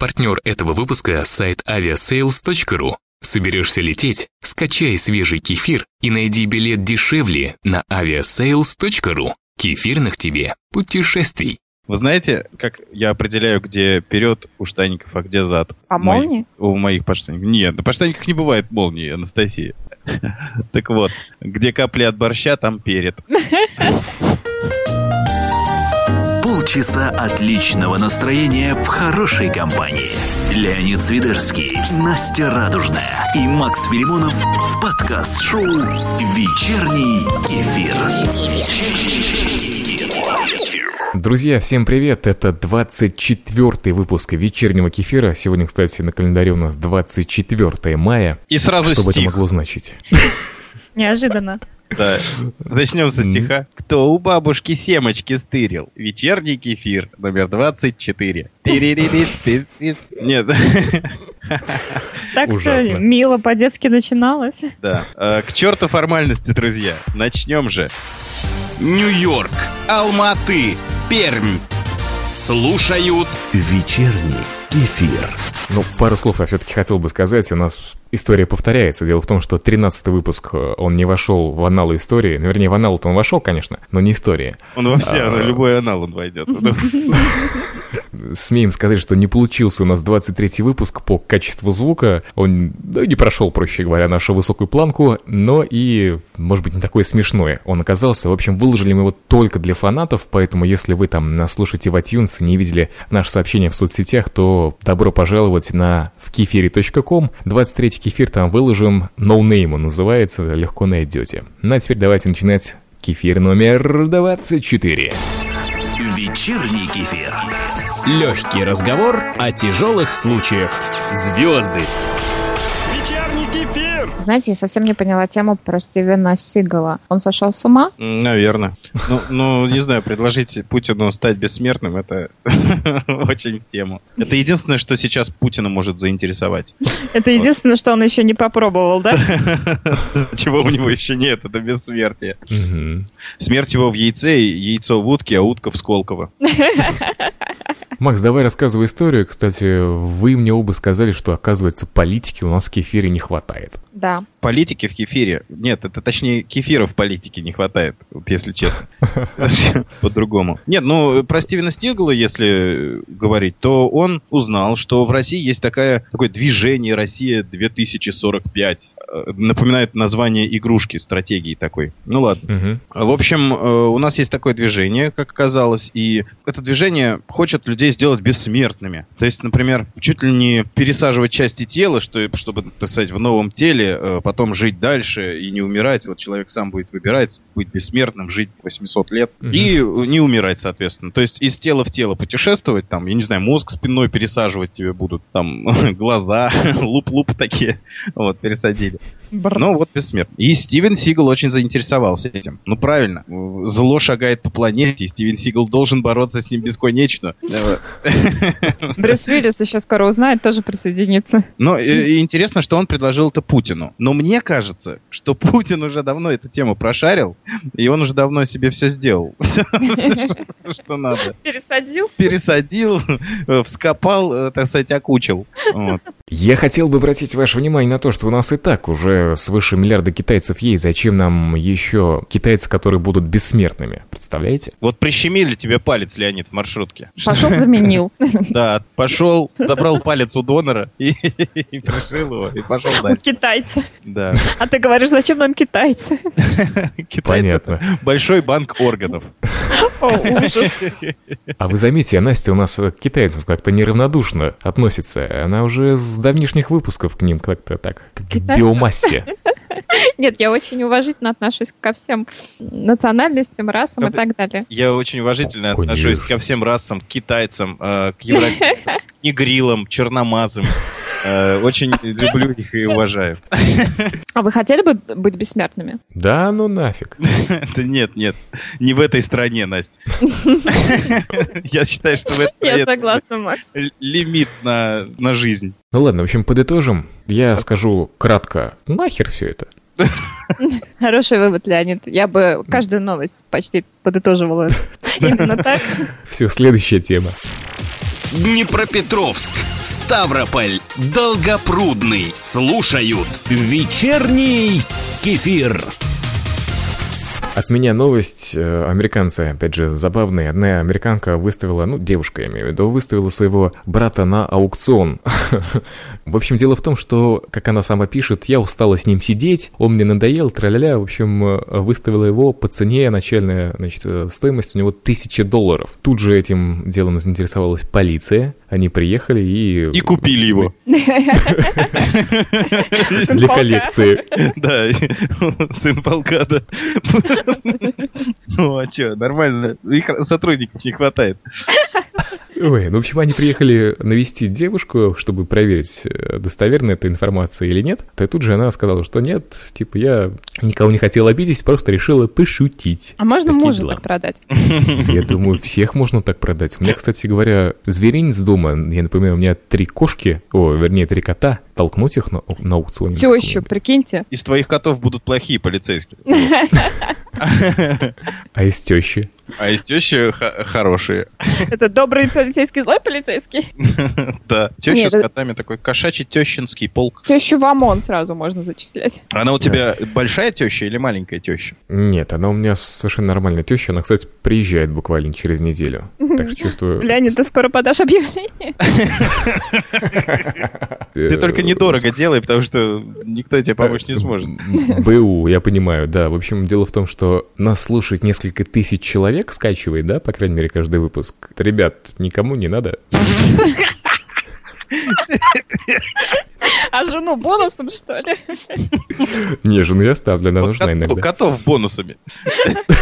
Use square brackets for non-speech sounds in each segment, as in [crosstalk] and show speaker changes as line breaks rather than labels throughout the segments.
Партнер этого выпуска – сайт aviasales.ru. Соберешься лететь? Скачай свежий кефир и найди билет дешевле на aviasales.ru. Кефирных тебе путешествий.
Вы знаете, как я определяю, где вперед у штанников, а где зад?
По молнии?
У моих подштанников. Нет, на подштанниках не бывает молнии, Анастасия. [laughs] Так вот, где капли от борща, там перед. [laughs]
Полчаса отличного настроения в хорошей компании. Леонид Свидерский, Настя Радужная и Макс Филимонов в подкаст-шоу «Вечерний эфир».
Друзья, всем привет! Это 24-й выпуск вечернего кефира. Сегодня, кстати, на календаре у нас 24 мая.
И сразу
Что бы это
стих.
могло значить?
Неожиданно.
Да. Начнем со стиха. Кто у бабушки семечки стырил? Вечерний кефир, номер 24. Тириририт-тит-тит. Нет. [laughs]
Так все мило по-детски начиналось.
Да. Э, К черту формальности, друзья. Начнем же.
Нью-Йорк, Алматы, Пермь. Слушают
Вечерний эфир.
Ну, пару слов я все-таки хотел бы сказать. У нас история повторяется. Дело в том, что 13-й выпуск, э, он не вошел в аналы истории. Ну, вернее, в анал-то он вошел, конечно, но не история.
Он во все,
А.
на любой анал он войдет. Ну, [laughs]
Смеем сказать, что не получился у нас 23-й выпуск по качеству звука. Он да, не прошел, проще говоря, нашу высокую планку, но и, может быть, не такой смешной он оказался. В общем, выложили мы его только для фанатов, поэтому если вы там нас слушаете в iTunes и не видели наше сообщение в соцсетях, то добро пожаловать на вкефире.ком. 23-й кефир там выложим, no name он называется, легко найдете. Ну а теперь давайте начинать кефир номер 24.
Вечерний кефир.
легкий разговор о тяжелых случаях. Звезды.
Знаете, я совсем не поняла тему про Стивена Сигала. Он сошел с ума?
Наверное. Ну, ну, не знаю, предложить Путину стать бессмертным, это [laughs] очень в тему. Это единственное, что сейчас Путина может заинтересовать.
Это единственное, что он еще не попробовал, да? [laughs]
Чего у него еще нет, это бессмертие. Смерть его в яйце, яйцо в утке, а утка в Сколково. [laughs]
Макс, давай рассказывай историю. Кстати, вы мне оба сказали, что, оказывается, политики у нас в кефире не хватает.
Да.
Политики в кефире. Нет, это точнее кефира в политике не хватает, вот если честно. [laughs] По-другому. Нет, ну про Стивена Стигла, если говорить, то он узнал, что в России есть такая, такое движение Россия 2045. Э, Напоминает название игрушки, стратегии такой. Ну ладно. В общем, э, у нас есть такое движение, как оказалось, и это движение хочет людей сделать бессмертными. То есть, например, чуть ли не пересаживать части тела, что, чтобы, так сказать, в новом теле э, потом жить дальше и не умирать. Вот человек сам будет выбирать, быть бессмертным, жить 800 лет
Мгм.
и не умирать, соответственно. То есть из тела в тело путешествовать, там, я не знаю, мозг спинной пересаживать тебе будут, там, [laughs] глаза, [laughs] луп-луп такие, [laughs] вот, пересадили.
Бр.
Ну вот бессмертный. И Стивен Сигал очень заинтересовался этим. Ну правильно. Зло шагает по планете, и Стивен Сигал должен бороться с ним бесконечно. [laughs]
Брюс Уиллис еще скоро узнает, тоже присоединится.
Но э, и интересно, что он предложил это Путину. Но мне кажется, что Путин уже давно эту тему прошарил, и он уже давно себе все сделал. [laughs] Что надо.
Пересадил?
Пересадил, э, вскопал, э, так сказать, окучил.
Я хотел бы обратить ваше внимание на то, что у нас и так уже свыше миллиарда китайцев есть. Зачем нам еще китайцы, которые будут бессмертными? Представляете?
Вот прищемили тебе палец, Леонид, в маршрутке.
Пошел, заменил. [laughs]
Да, пошел, забрал палец у донора и, пришил его, и пошел дальше.
китайца.
Да.
А ты говоришь, зачем нам китайцы? [laughs]
Китайцы
Понятно.
большой банк органов.
О, ужас.
А вы заметьте, а Настя у нас к китайцам как-то неравнодушно относится. Она уже с давнишних выпусков к ним как-то так, к
Китайцы?
Биомассе.
Нет, я очень уважительно отношусь ко всем национальностям, расам и так далее.
Я очень уважительно отношусь ко всем расам, к китайцам, э, к европейцам, к негрилам, черномазам. Э, Очень люблю их и уважаю. [laughs]
А вы хотели бы быть бессмертными?
Да ну нафиг. [laughs]
Да нет, нет, не в этой стране, Настя. [laughs] Я считаю, что в этой
Я
стране
согласна, Макс.
лимит на, на жизнь.
Ну ладно, в общем, подытожим. Я скажу кратко, нахер все это.
Хороший вывод, Леонид. Я бы каждую новость почти подытоживала именно так.
Все, следующая тема.
Днепропетровск, Ставрополь, Долгопрудный. Слушают вечерний кефир.
От меня новость. Э, Американцы, опять же, забавные. Одна американка выставила, ну, девушка, я имею в виду, выставила своего брата на аукцион. [laughs] В общем, дело в том, что, как она сама пишет, я устала с ним сидеть, он мне надоел, траля В общем, э, выставила его по цене, начальная, значит, э, стоимость у него 1000 долларов. Тут же этим делом заинтересовалась полиция. Они приехали и...
И купили его.
Для коллекции.
Да, сын полка, да. Ну, а что, нормально. Их сотрудников не хватает.
Ой, ну, в общем, они приехали навестить девушку, чтобы проверить, э, достоверна эта информация или нет. То и тут же она сказала, что нет, типа, я никого не хотела обидеть, просто решила пошутить.
А можно
Такие
мужа
дела.
так продать?
Я думаю, всех можно так продать. У меня, кстати говоря, зверинец дома, я напоминаю, у меня три кошки, о, вернее, три кота, толкнуть их на, на аукционе.
Тещу, прикиньте.
Из твоих котов будут плохие полицейские. [laughs]
А из тещи?
А из тещи хорошие.
Это добрый полицейский, злой полицейский.
Да. Теща с котами такой кошачий тещинский полк.
Тещу в ОМОН сразу можно зачислять.
Она у тебя большая теща или маленькая теща?
Нет, она у меня совершенно нормальная теща. Она, кстати, приезжает буквально через неделю. Так что чувствую...
Леонид, ты скоро подашь объявление?
Ты только недорого делай, потому что никто тебе помочь не сможет.
БУ, я понимаю, да. В общем, дело в том, что нас слушает несколько тысяч человек, скачивает, да, по крайней мере, каждый выпуск. Ребят, никому не надо. [laughs]
А жену бонусом, что ли?
Не, жену я ставлю, она нужна иногда.
Котов бонусами. [laughs]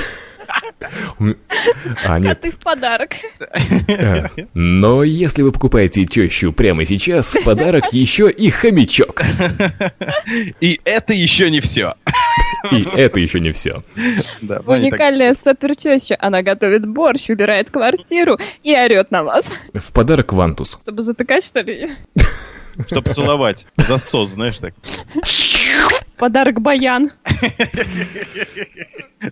А, нет.
Коты в подарок.
А. Но если вы покупаете тещу прямо сейчас, в подарок еще и хомячок.
И это еще не все.
И это еще не все.
Да, ну, так-
Уникальная супер теща. Она готовит борщ, убирает квартиру и орет на вас.
В подарок вантус.
Чтобы затыкать, что ли?
Чтоб поцеловать. Засос, знаешь, так.
Подарок баян.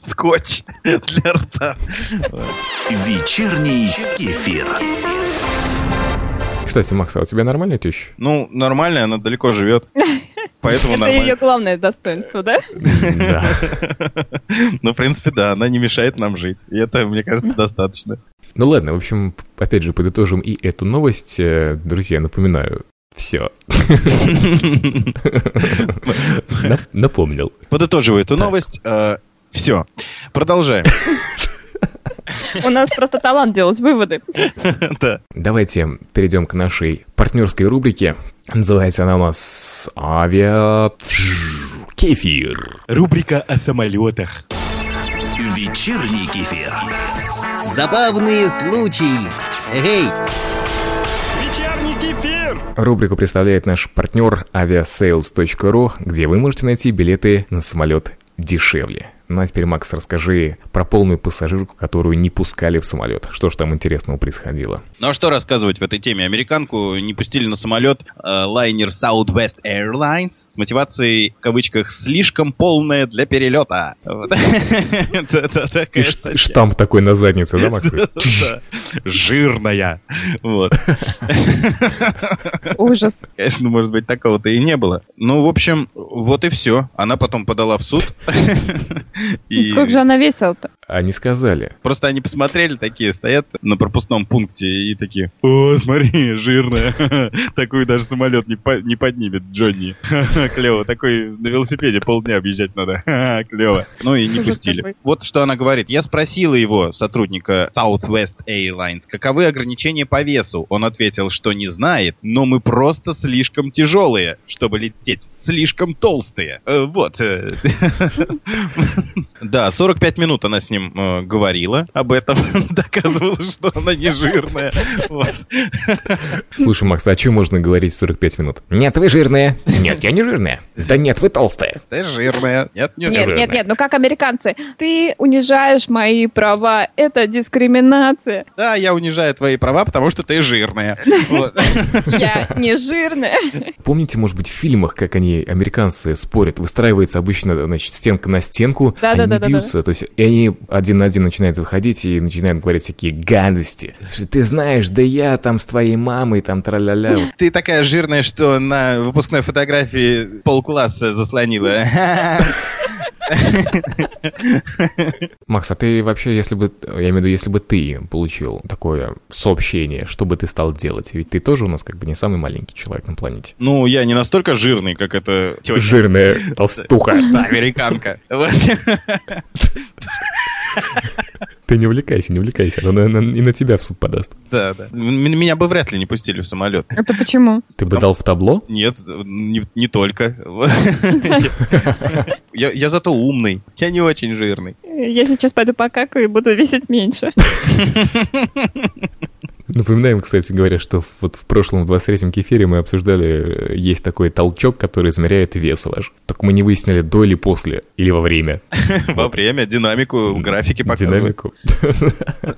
Скотч для рта.
Вечерний кефир.
Кстати, Макс, а у тебя нормальная теща?
Ну, нормально, она далеко живет. Поэтому
Это ее
нормально.
главное достоинство, да?
Да.
Ну, в принципе, да, она не мешает нам жить. И это, мне кажется, достаточно.
Ну ладно, в общем, опять же, подытожим и эту новость. Э, Друзья, напоминаю, все. [laughs] Напомнил.
Подытоживаю эту новость. Все. Продолжаем.
У нас просто талант делать выводы. [laughs]
Да.
Давайте перейдем к нашей партнерской рубрике. Называется она у нас «Авиа... Кефир».
Рубрика о самолетах.
Вечерний кефир.
Забавные случаи. Эй,
Рубрику представляет наш партнер aviasales.ru, где вы можете найти билеты на самолет дешевле. Ну а теперь, Макс, расскажи про полную пассажирку, которую не пускали в самолет. Что ж там интересного происходило?
Ну а что рассказывать в этой теме? Американку не пустили на самолет э, лайнер Southwest Airlines с мотивацией, в кавычках, слишком полная для перелета. [laughs]
И штамп такой на заднице, да, Макс? [laughs]
Жирная. Вот. [laughs]
Ужас.
Конечно, может быть, такого-то и не было. Ну, в общем, вот и все. Она потом подала в суд. И
Сколько же она весила-то?
Они сказали.
Просто они посмотрели, такие стоят на пропускном пункте и такие, о, смотри, жирная. [laughs] Такую даже самолет не, по- не поднимет Джонни. [laughs] Клево. Такой на велосипеде полдня объезжать надо. [laughs] Клево. Ну и не пустили. Вот что она говорит. Я спросила его, сотрудника Southwest Airlines, каковы ограничения по весу. Он ответил, что не знает, но мы просто слишком тяжелые, чтобы лететь. Слишком толстые. Э, Вот. Да, 45 минут она с ним э, говорила об этом, [laughs] доказывала, что она не жирная. Вот.
Слушай, Макс, а о чем можно говорить 45 минут? Нет, вы жирная. Нет, я не жирная. Да нет, вы толстая.
Ты жирная. Нет, нет,
Нет,
жирная.
нет, нет, ну как американцы. Ты унижаешь мои права. Это дискриминация.
Да, я унижаю твои права, потому что ты жирная.
Я Не жирная.
Помните, может быть, в фильмах, как они, американцы, спорят, выстраивается обычно, значит, стенка на стенку,
Да,
они
да, да, да,
бьются, то есть, и они один на один начинают выходить и начинают говорить всякие гадости. Что Ты знаешь, да я там с твоей мамой, там тра-ля-ля. [laughs]
Ты такая жирная, что на выпускной фотографии полкласса заслонила. [laughs]
Макс, а ты вообще, если бы, я имею в виду, если бы ты получил такое сообщение, что бы ты стал делать? Ведь ты тоже у нас как бы не самый маленький человек на планете.
Ну, я не настолько жирный, как эта тетя.
Жирная [laughs] толстуха.
Американка. [laughs]
Ты не увлекайся, не увлекайся, она на- и на тебя в суд подаст.
Да, да. Меня бы вряд ли не пустили в самолет.
Это почему?
Ты бы дал в табло?
Нет, не, не только. [laughs] Я, я зато умный. Я не очень жирный.
Я сейчас пойду покакаю и буду весить меньше. [laughs]
Напоминаем, кстати говоря, что вот в прошлом, в 23-м кефире мы обсуждали, э, есть такой толчок, который измеряет вес ваш. Только мы не выяснили, до или после, или во время. [laughs]
Во время динамику в графике показывают.
Динамику. [laughs]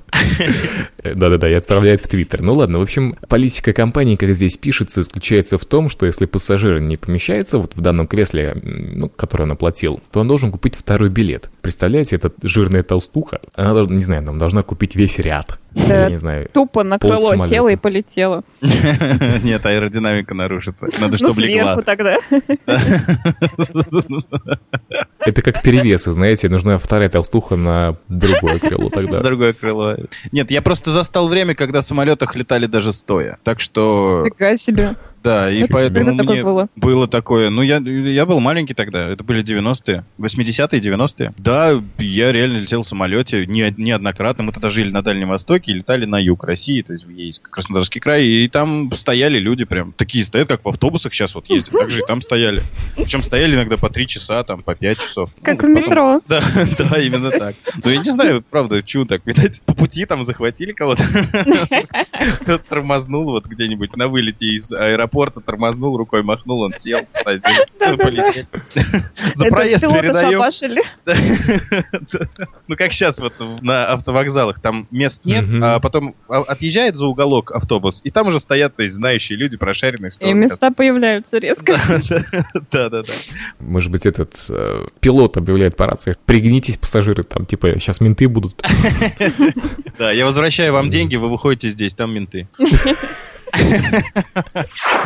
Да-да-да, и отправляет в Твиттер. Ну ладно, в общем, политика компании, как здесь пишется, заключается в том, что если пассажир не помещается вот в данном кресле, ну, которое он оплатил, то он должен купить второй билет. Представляете, эта жирная толстуха, она, не знаю, там должна купить весь ряд.
Да.
Я не знаю.
Тупо на крыло села и полетела. [laughs]
Нет, аэродинамика нарушится. Надо,
Ну,
чтобы
сверху
легла.
тогда. [laughs]
Это как перевесы, знаете, нужна вторая толстуха на другое крыло тогда. [laughs]
Другое крыло. Нет, я просто застал время, когда в самолетах летали даже стоя. Так что,
Фига себе.
Да, и
Это
поэтому мне
было?
такое. Ну, я, я был маленький тогда, это были 90-е, 80-е, 90-е. Да, я реально летел в самолете не, неоднократно. Мы тогда жили на Дальнем Востоке и летали на юг России, то есть в Ейск, Краснодарский край, и там стояли люди прям, такие стоят, как в автобусах сейчас вот ездят, так же и там стояли. Причем стояли иногда по 3 часа, там, по 5 часов.
Как
Ну,
в
потом-
метро. [laughs]
Да, да, именно так. Но я не знаю, правда, чего так, видать, по пути там захватили кого-то. [laughs] Тормознул вот где-нибудь на вылете из аэропорта, тормознул, рукой махнул, он сел, посадил, полетел. За проезд передаем. Ну, как сейчас вот на автовокзалах, там мест нет, а потом отъезжает за уголок автобус, и там уже стоят, то есть, знающие люди, прошаренные,
И места появляются резко.
Да-да-да.
Может быть, этот э, пилот объявляет по рации, пригнитесь, пассажиры, там, типа, сейчас менты будут. [laughs]
Да, я возвращаю вам деньги, вы выходите здесь, там менты. [laughs]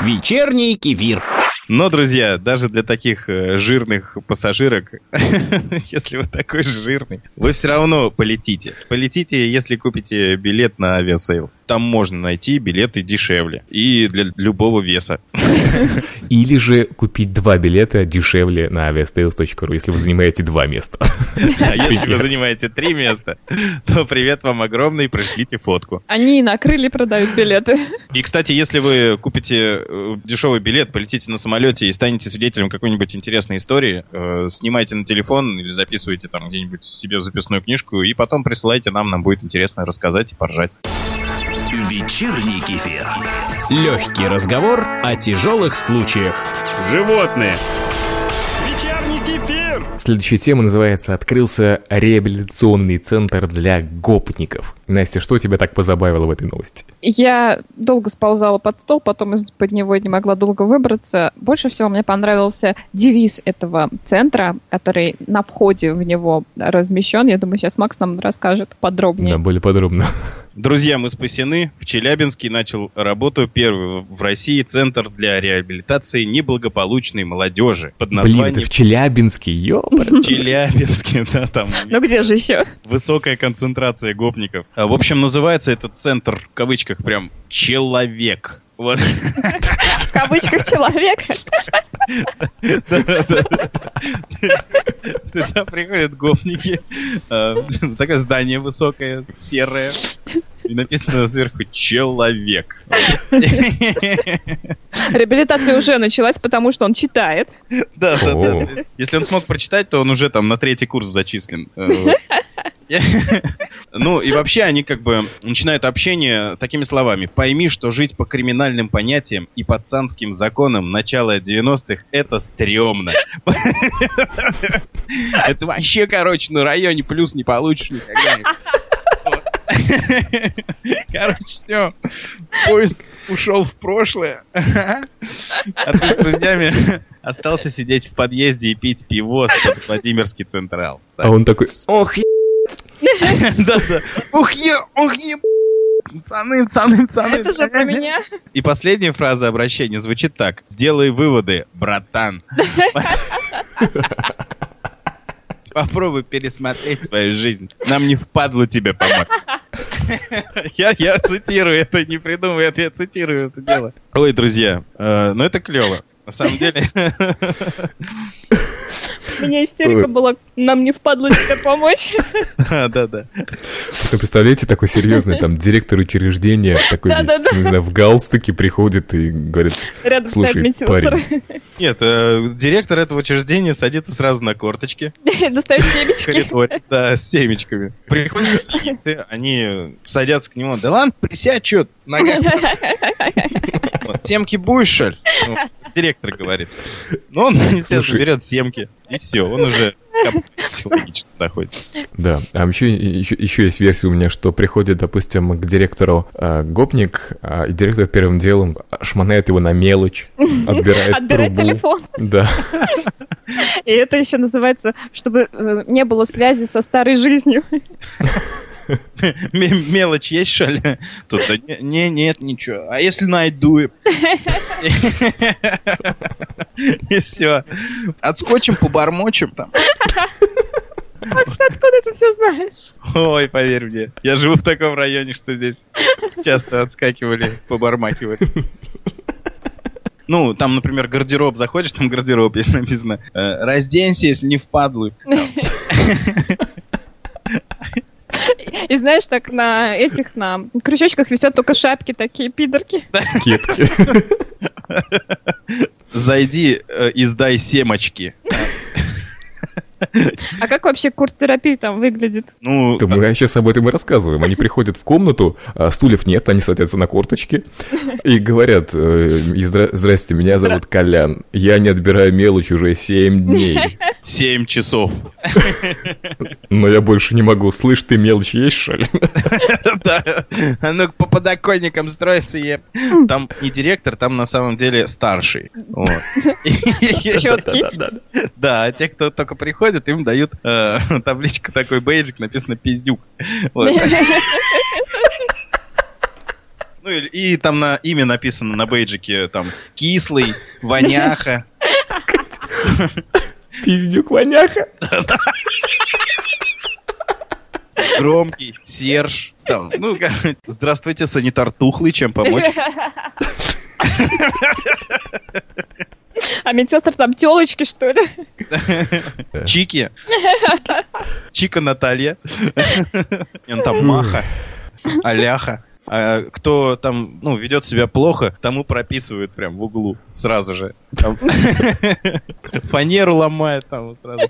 Вечерний кефир.
Но, друзья, даже для таких э, жирных пассажирок, [laughs] если вы такой же жирный, вы все равно полетите. Полетите, если купите билет на Aviasales. Там можно найти билеты дешевле и для любого веса. [laughs]
Или же купить два билета дешевле на aviastales.ru, если вы занимаете два места. [laughs]
А если вы занимаете три места, то привет вам огромный, пришлите фотку.
Они и на крылья продают билеты.
И, кстати, если вы купите э, дешевый билет, полетите на самолете и станете свидетелем какой-нибудь интересной истории, э, снимайте на телефон или записывайте там где-нибудь себе в записную книжку, и потом присылайте нам, нам будет интересно рассказать и поржать.
Вечерний кефир.
Легкий разговор о тяжелых случаях.
Животные.
Следующая тема называется «Открылся реабилитационный центр для гопников». Настя, что тебя так позабавило в этой новости?
Я долго сползала под стол, потом из-под него не могла долго выбраться. Больше всего мне понравился девиз этого центра, который на входе в него размещен. Я думаю, сейчас Макс нам расскажет подробнее.
Да, более подробно.
Друзья, мы спасены. В Челябинске начал работу первый в России центр для реабилитации неблагополучной молодежи под
Блин, это
названием
в Челябинске, ёпарь.
Челябинске, да, там
Ну где же еще?
высокая концентрация гопников. А, В общем, называется этот центр, в кавычках, прям «Человек». Вот.
В кавычках человек.
Туда приходят гопники. а, Такое здание высокое, серое. И написано сверху «Человек».
Реабилитация уже началась, потому что он читает.
Да, да, да. Если он смог прочитать, то он уже там на третий курс зачислен. [laughs] Ну, и вообще они как бы начинают общение такими словами. Пойми, что жить по криминальным понятиям и пацанским законам начала 90-х — это стрёмно. [laughs] Это вообще, короче, на районе плюс не получишь никогда. [laughs] Короче, все. Поезд ушел в прошлое. А ты с друзьями остался сидеть в подъезде и пить пиво с Владимирский Централ.
А он такой, ох, [laughs]
Да-да. Ух, е, ух, е, пацаны, пацаны, пацаны.
Это же про меня.
И последняя фраза обращения звучит так. Сделай выводы, братан. [laughs] Попробуй пересмотреть свою жизнь. Нам не впадло тебе помочь. [laughs] Я, я цитирую, это не придумываю, это я цитирую это дело. Ой, друзья, э, ну это клево. На самом деле,
У меня истерика была, нам не впадло тебе помочь. [laughs]
да, да, да.
Вы представляете, такой серьезный там директор учреждения, такой в галстуке приходит и говорит, слушай, парень,
Нет, э, директор этого учреждения садится сразу на корточки. [laughs]
Достают
в
семечки.
да, с семечками. Приходят они садятся к нему. Да ладно, присядь, что, нога. [laughs] Семки будешь, что ли? Ну, Директор говорит. Ну, он, естественно,
Слушай.
берет семки, и все, он уже психологически доходит.
Да, а еще, еще, еще есть версия у меня, что приходит, допустим, к директору э, гопник, а, и директор первым делом шмонает его на мелочь, [laughs] отбирает
Отбирать
трубу.
телефон.
Да, [laughs]
И это еще называется, чтобы э, не было связи со старой жизнью. [laughs] [laughs]
Мелочь есть, что ли? Тут да не, не- нет, ничего. А если найду? И все. Отскочим, побормочем там.
Макс, ты откуда это все знаешь?
Ой, поверь мне, я живу в таком районе, что здесь часто отскакивали, побармакивали. Ну, там, например, гардероб, заходишь, там гардероб есть написано э, «Разденься, если не впадлу». [laughs]
И знаешь, так на этих, на крючочках висят только шапки такие, пидорки.
кетки. [laughs]
Зайди э, и сдай семочки. [laughs]
А как вообще курс терапии там выглядит?
Ну,
Да мы сейчас об этом и рассказываем. Они приходят в комнату, а стульев нет, они садятся на корточки и говорят, э, здрасте, меня зовут Колян, я не отбираю мелочь уже 7 дней,
7 часов.
но я больше не могу. Слышь, ты мелочь есть, что ли?
Да. А ну по подоконникам строится еб. Там не директор, там на самом деле старший.
Четкий.
Да, а те, кто только приходят, им дают э, [laughs] табличку такой бейджик, написано пиздюк. [laughs] Вот. Ну и, и там на имя написано на бейджике там кислый, воняха. [laughs]
Пиздюк воняха.
Громкий, Серж. Там, ну, как- здравствуйте, санитар тухлый, чем помочь?
А медсестры там телочки, что ли? [laughs]
Чики. [laughs] Чика Наталья. [laughs] Ну там Маха. Аляха. А кто там, ну, ведет себя плохо, тому прописывают прям в углу сразу же. [laughs] Фанеру ломает там сразу.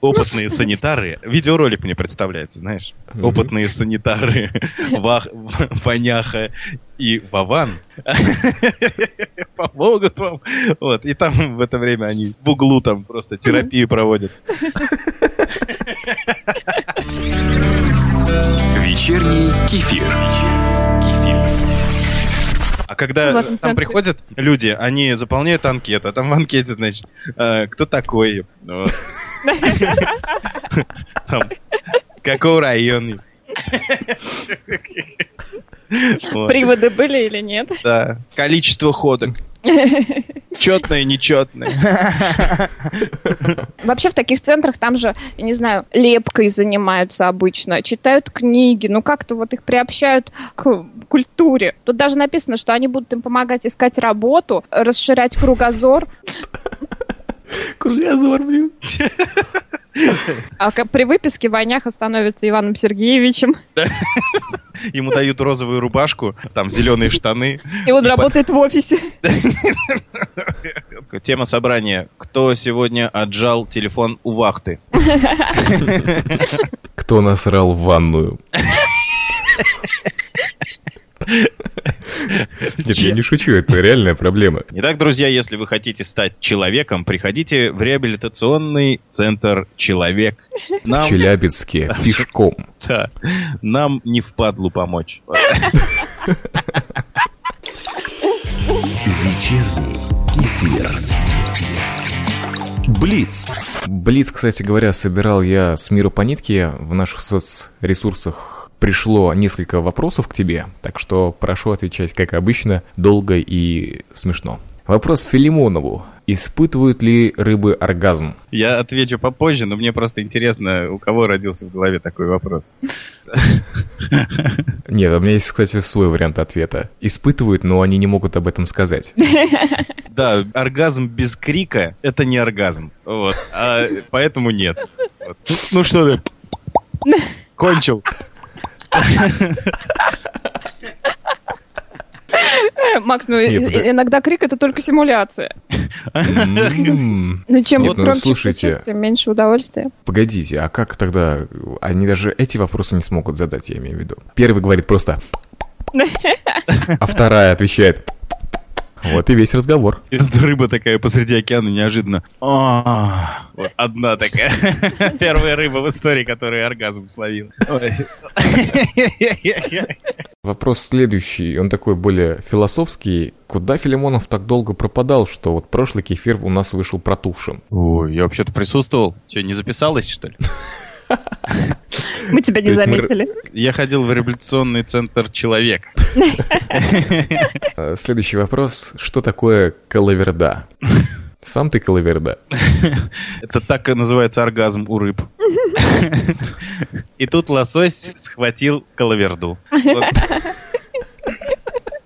Опытные санитары. Видеоролик мне представляется, знаешь. Опытные санитары. Ваняха и Вован [laughs] помогут вам. Вот, и там в это время они в углу там просто терапию проводят. [laughs]
Вечерний кефир.
А когда
этом
там приходят люди, они заполняют анкету, а там в анкете, значит, э, кто такой. [laughs] Там, какого района. [laughs]
Приводы были или нет?
Да. Количество ходок. [laughs] Четное, нечетное. [laughs]
Вообще в таких центрах там же, я не знаю, лепкой занимаются обычно, читают книги, ну как-то вот их приобщают к культуре. Тут даже написано, что они будут им помогать искать работу, расширять кругозор, [laughs]
Кругозор, блин.
А при выписке Ваняха становится Иваном Сергеевичем,
Ему дают розовую рубашку, там зеленые штаны.
и он
И по-
работает в офисе. [laughs]
Тема собрания. Кто сегодня отжал телефон у вахты?
Кто насрал в ванную? [laughs] Нет, я не шучу, это реальная проблема. [laughs]
Итак, друзья, если вы хотите стать человеком, приходите в реабилитационный центр «Человек».
В Челябинске, [laughs] пешком.
Да, нам не впадлу помочь.
Вечерний кефир. Блиц.
Блиц, кстати говоря, собирал я с миру по нитке. В наших соцресурсах пришло несколько вопросов к тебе, так что прошу отвечать, как обычно, долго и смешно. Вопрос Филимонову. Испытывают ли рыбы оргазм?
Я отвечу попозже, но мне просто интересно, у кого родился в голове такой вопрос.
Нет, у меня есть, кстати, свой вариант ответа. Испытывают, но они не могут об этом сказать.
Да, оргазм без крика — это не оргазм. Вот. А поэтому нет. Вот. Ну что ты? Кончил. [laughs]
Макс, ну иногда крик это только симуляция.
М,
Ну чем
Нет,
громче тем меньше удовольствия.
Погодите, а как тогда... Они даже эти вопросы не смогут задать, я имею в виду. Первый говорит просто... [laughs] А вторая отвечает... Вот и весь разговор.
Рыба такая посреди океана неожиданно. «А, Вот одна такая. [laughs] Первая рыба в истории, которая оргазм словила. Ой. [laughs]
Вопрос следующий, он такой более философский. Куда Филимонов так долго пропадал, что вот прошлый кефир у нас вышел протухшим?
Ой, я вообще-то присутствовал. Че, не записалась, что ли? [laughs] [laughs]
Мы тебя не заметили.
Я ходил в реабилитационный центр «Человек». [laughs]
Следующий вопрос. Что такое калаверда? Сам ты калаверда. [laughs]
Это так и называется оргазм у рыб. И тут лосось схватил калаверду.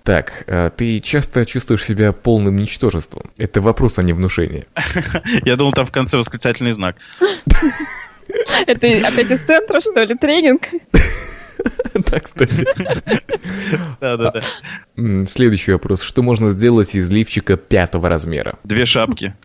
Так, э, ты часто чувствуешь себя полным ничтожеством? Это вопрос, а не внушение.
Я думал, там в конце восклицательный знак.
Это опять из центра, что ли, тренинг? [laughs]
Да, кстати.
Да-да-да.
М, Следующий вопрос. Что можно сделать из лифчика пятого размера?
Две шапки.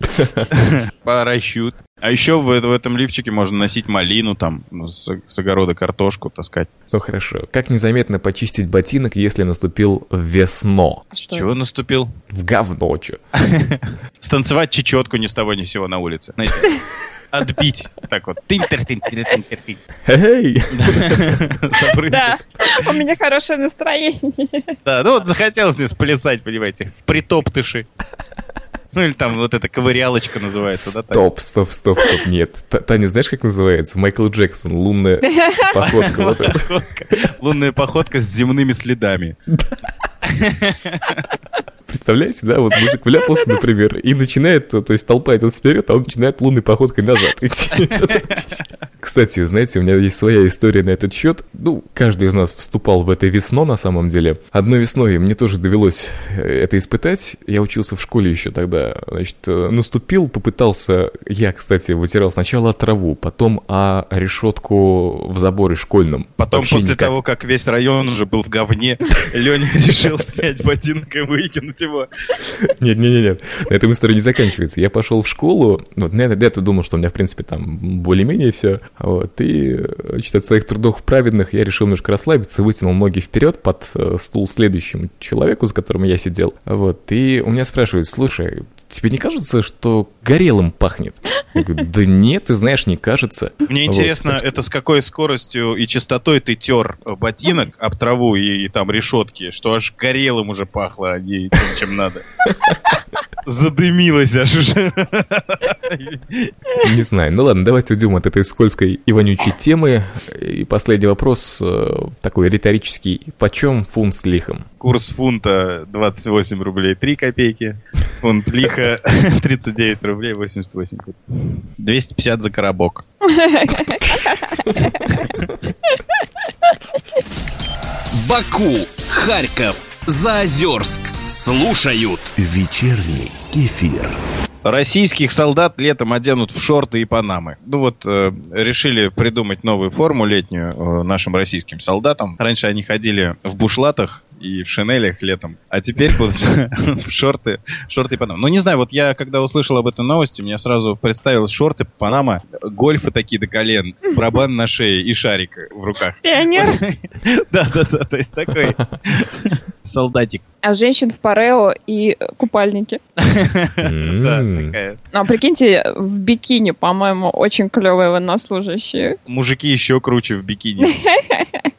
[laughs] Парашют. А еще в, в этом лифчике можно носить малину, там, ну, с, с огорода картошку таскать.
Ну хорошо. Как незаметно почистить ботинок, если наступил весно?
А что?
Чего наступил?
В говно, чё? [laughs]
Станцевать чечетку ни с того ни с сего на улице. Знаете, отбить. Так вот. тынь-тыр, тынь-тыр, тынь.
Эй!
Да, у меня хорошее настроение.
Да, ну вот захотелось мне сплясать, понимаете, в притоптыши. Ну или там вот эта ковырялочка называется, да?
Стоп, стоп, стоп, стоп, нет. Та- Таня, знаешь, как называется? Майкл Джексон, лунная. [laughs] Походка.
Лунная походка с земными следами. [laughs]
Представляете, да? Вот мужик вляпался, например, и начинает, то то есть толпа идет вперед, а он начинает лунной походкой назад идти. [laughs] Кстати, знаете, у меня есть своя история на этот счет. Ну, каждый из нас вступал в это весно, на самом деле. Одной весной мне тоже довелось э, это испытать. Я учился в школе еще тогда. Значит, э, наступил, попытался... Я, кстати, вытирал сначала траву, потом о решетку в заборе школьном.
Потом
Вообще
после
никак.
того, как весь район уже был в говне, [laughs] Леня решил снять ботинок и выкинуть его.
Нет, нет, нет, нет. На этом история не заканчивается. Я пошел в школу, вот, я до этого думал, что у меня, в принципе, там более-менее все. Вот, и, значит, от своих трудов праведных я решил немножко расслабиться, вытянул ноги вперед под э, стул следующему человеку, с которым я сидел. Вот, и у меня спрашивают, слушай, тебе не кажется, что горелым пахнет? Я говорю, да нет, ты знаешь, не кажется.
Мне
Вот,
интересно,
что-
это с какой скоростью и частотой ты тер э, ботинок об траву и, и там решетки, что аж горелым уже пахло, а не тем, чем надо. Задымилось аж уже.
Не знаю. Ну ладно, давайте уйдем от этой скользкой и вонючей темы. И последний вопрос, э, такой риторический. Почем фунт с лихом?
Курс фунта 28 рублей 3 копейки. Фунт лиха [laughs] 39 рублей 88 копеек. 250 за коробок.
Баку, Харьков, Заозерск. Слушают.
Вечерний кефир.
Российских солдат летом оденут в шорты и панамы. Ну вот, э, решили придумать новую форму летнюю э, нашим российским солдатам. Раньше они ходили в бушлатах и в шинелях летом, а теперь будут [laughs] в шорты, шорты и панамы. Ну не знаю, вот я когда услышал об этой новости, мне сразу представилось шорты, панама, гольфы такие до колен, барабан на шее и шарик в руках.
Пионер. [laughs]
Да-да-да, то есть такой [laughs] солдатик.
А женщин в парео и купальнике. [laughs]
Да, такая.
А прикиньте, в бикини, по-моему, очень клевые военнослужащие.
Мужики еще круче в бикини.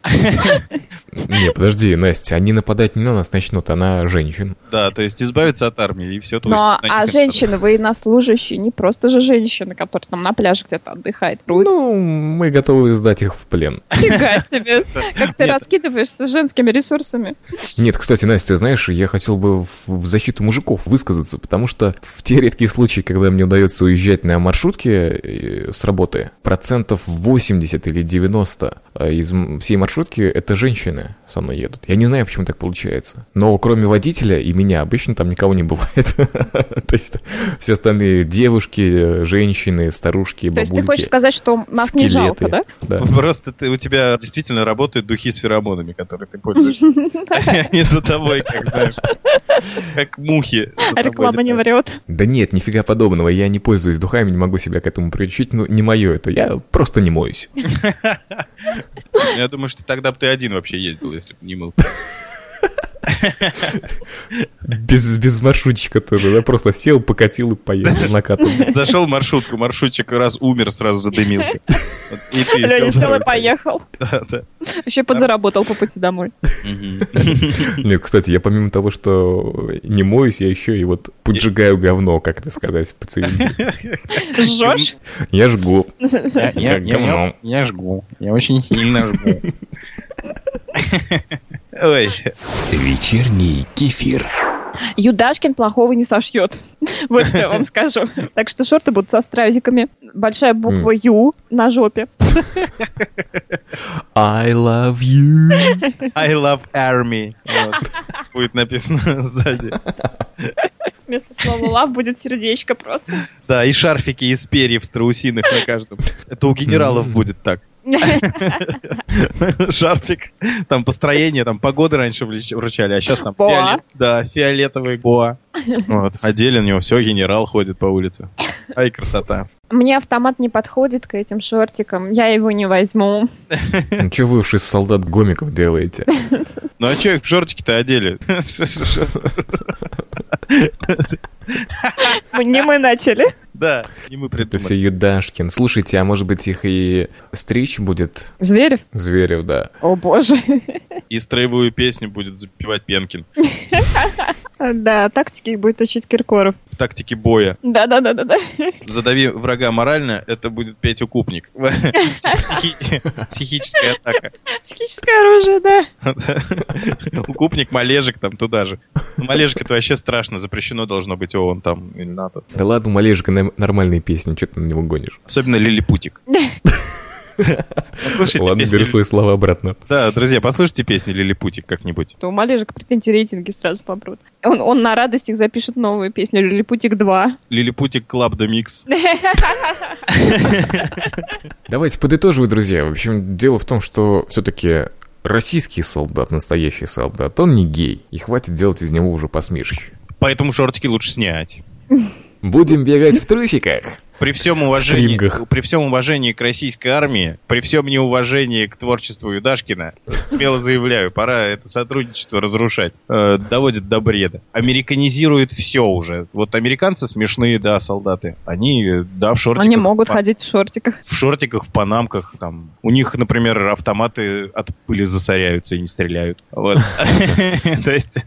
[laughs]
Не, подожди, Настя, они нападать не на нас начнут, а на женщин.
Да, то есть избавиться от армии, и все.
Ну, а, а женщины, военнослужащие, не просто же женщины, которые там на пляже где-то отдыхают.
Ну, мы готовы сдать их в плен.
Фига себе. [laughs] Как ты раскидываешься с женскими ресурсами.
Нет, кстати, Настя, знаешь, я хотел бы в, защиту мужиков высказаться, потому что в те редкие случаи, когда мне удается уезжать на маршрутке э, с работы, процентов 80 или 90 э, из всей маршрутки это женщины со мной едут. Я не знаю, почему так получается. Но кроме водителя и меня обычно там никого не бывает. [laughs] То есть все остальные девушки, женщины, старушки,
То есть ты хочешь сказать, что нас не жалко, да?
Да.
Просто ты, у тебя действительно работают духи с феромонами, которые ты пользуешься. [laughs] [laughs] Они за тобой, как знаешь, как мухи.
Реклама не врет.
Да нет, нифига подобного. Я не пользуюсь духами, не могу себя к этому приучить. Ну, не мое это. Я просто не моюсь.
Я думаю, что тогда бы ты один вообще ездил, если бы не мылся. [laughs]
Без, без маршрутчика тоже, да? Просто сел, покатил и поехал накатом.
Зашел в маршрутку, маршрутчик раз умер, сразу задымился.
Леня
сел
и поехал. Еще подзаработал по пути домой.
Нет, кстати, я помимо того, что не моюсь, я еще и вот поджигаю говно, как это сказать по-цивильному.
Жжешь?
Я жгу.
Я жгу. Я очень сильно жгу. Ой,
Вечерний кефир.
Юдашкин плохого не сошьет. [laughs] Вот что я вам [laughs] скажу. Так что шорты будут со стразиками. Большая буква Ю на жопе. [laughs]
I love you.
I love army. Вот. Будет написано сзади.
Вместо слова love будет сердечко просто.
Да, и шарфики из перьев страусиных на каждом. Это у генералов будет так. [laughs] Шарфик, там построение, там погоды раньше вручали, а сейчас там фиолет- да, фиолетовый боа. [laughs] Вот, одели у него, все, генерал ходит по улице. Ай, красота.
Мне автомат не подходит к этим шортикам. Я его не возьму. [laughs]
Ну, что вы уж из солдат гомиков делаете?
Ну а че их в шортики-то одели?
Не мы начали.
Да, не мы
Это все
придумали.
Юдашкин. Слушайте, а может быть их и стричь будет
Зверев?
Зверев, да.
О боже.
И строевую песню будет запевать Пенкин.
Да, тактики их будет учить Киркоров.
В тактике боя.
Да-да-да-да-да.
Задави врага морально, это будет петь укупник. Психи- Психическая атака.
Психическое оружие, да.
Укупник, малежик там туда же. Малежик это вообще страшно, запрещено должно быть ООН там или НАТО.
Да ладно, Малежика, нам- нормальные песни, что ты на него гонишь?
Особенно Лилипутик. [laughs] Послушайте
Ладно,
песни-
беру свои слова обратно.
Да, друзья, послушайте песни Лилипутик как-нибудь.
То у Малежика, прикиньте, рейтинги сразу попрут. Он, он на радостях запишет новую песню «Лилипутик 2».
Лилипутик Club Dub Mix. [laughs]
Давайте подытоживать, друзья. В общем, дело в том, что все-таки российский солдат, настоящий солдат, он не гей. И хватит делать из него уже посмешище.
Поэтому шортики лучше снять. [laughs]
Будем бегать в трусиках.
При всем уважении,
стрингах.
при всем уважении к российской армии, при всем неуважении к творчеству Юдашкина, смело заявляю, пора это сотрудничество разрушать. Э, доводит до бреда. Американизирует все уже. Вот американцы смешные, да, солдаты. Они, да, в шортиках.
Они могут
в,
ходить в шортиках.
в шортиках, в панамках. Там. У них, например, автоматы от пыли засоряются и не стреляют. Вот. [laughs] То есть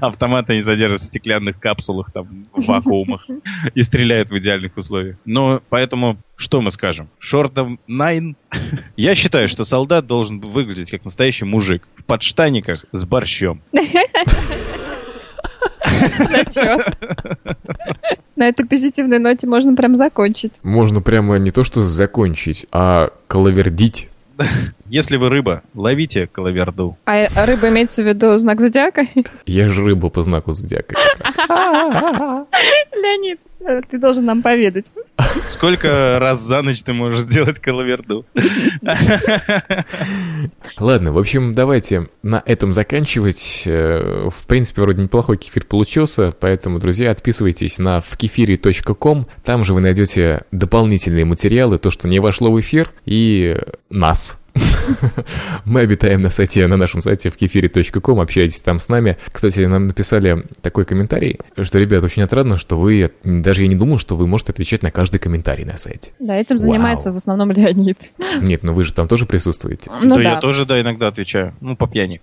автоматы не содержат в стеклянных капсулах, там, в вакуумах и стреляют в идеальных условиях. Но поэтому что мы скажем? Шортом найн? [laughs] Я считаю, что солдат должен выглядеть как настоящий мужик в подштаниках с борщом. [laughs]
Чё? На этой позитивной ноте можно прям закончить.
Можно прямо не то что закончить, а коловердить. [laughs]
Если вы рыба, ловите коловерду.
А рыба имеется в виду знак зодиака?
Я же рыба по знаку зодиака.
Леонид, ты должен нам поведать.
Сколько раз за ночь ты можешь сделать коловерду?
Ладно, в общем, давайте на этом заканчивать. Э, В принципе, вроде неплохой кефир получился, поэтому, друзья, отписывайтесь на вкефире.ком. Там же вы найдете дополнительные материалы, то, что не вошло в эфир, и нас. [laughs] Мы обитаем на сайте, на нашем сайте в кефире.ком, общайтесь там с нами. Кстати, нам написали такой комментарий, что, ребят, очень отрадно, что вы, даже я не думал, что вы можете отвечать на каждый комментарий на сайте.
Да, этим занимается в основном Леонид. [laughs]
Нет, ну вы же там тоже присутствуете.
Ну да, я тоже, да, иногда отвечаю. Ну, по пьяни.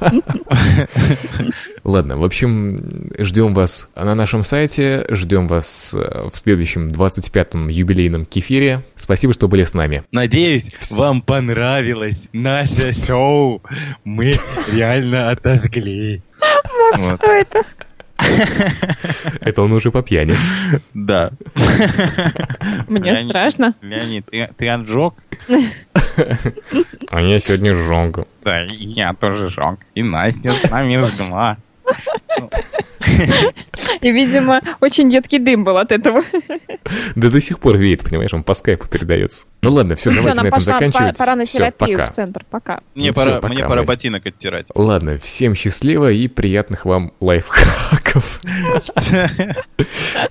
[laughs]
Ладно, в общем, ждем вас на нашем сайте, ждем вас э, в следующем 25-м юбилейном кефире. Спасибо, что были с нами.
Надеюсь, вам понравилось наше [laughs] шоу. Мы реально отожгли.
Что это? [laughs]
Это он уже по пьяни.
Да. [laughs]
Мне страшно.
Леонид, ты отжег?
А я сегодня жёг.
Да, я тоже жёг. И Настя с нами жгла. [laughs] oh.
И, видимо, очень едкий дым был от этого.
Да до сих пор веет, понимаешь, он по скайпу передается. Ну ладно, все, давайте на этом заканчивать.
Пора на терапию в центр, пока.
Мне ну, пора, ботинок оттирать.
Ладно, всем счастливо и приятных вам лайфхаков. [laughs]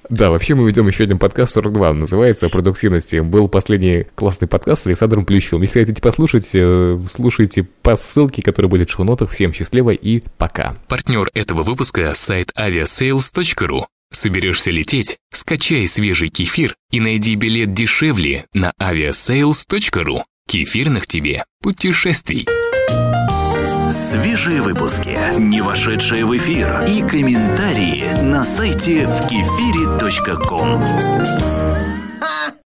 Да, вообще мы ведем еще один подкаст 42, называется «О продуктивности». Был последний классный подкаст с Александром Плющевым. Если хотите послушать, э, слушайте по ссылке, которая будет в шоу-нотах. Всем счастливо и пока.
Партнер этого выпуска – сайт aviasales.ru. Соберешься лететь? Скачай свежий кефир и найди билет дешевле на aviasales.ru. Кефирных тебе путешествий.
Свежие выпуски, не вошедшие в эфир и комментарии на сайте в кефире.ком.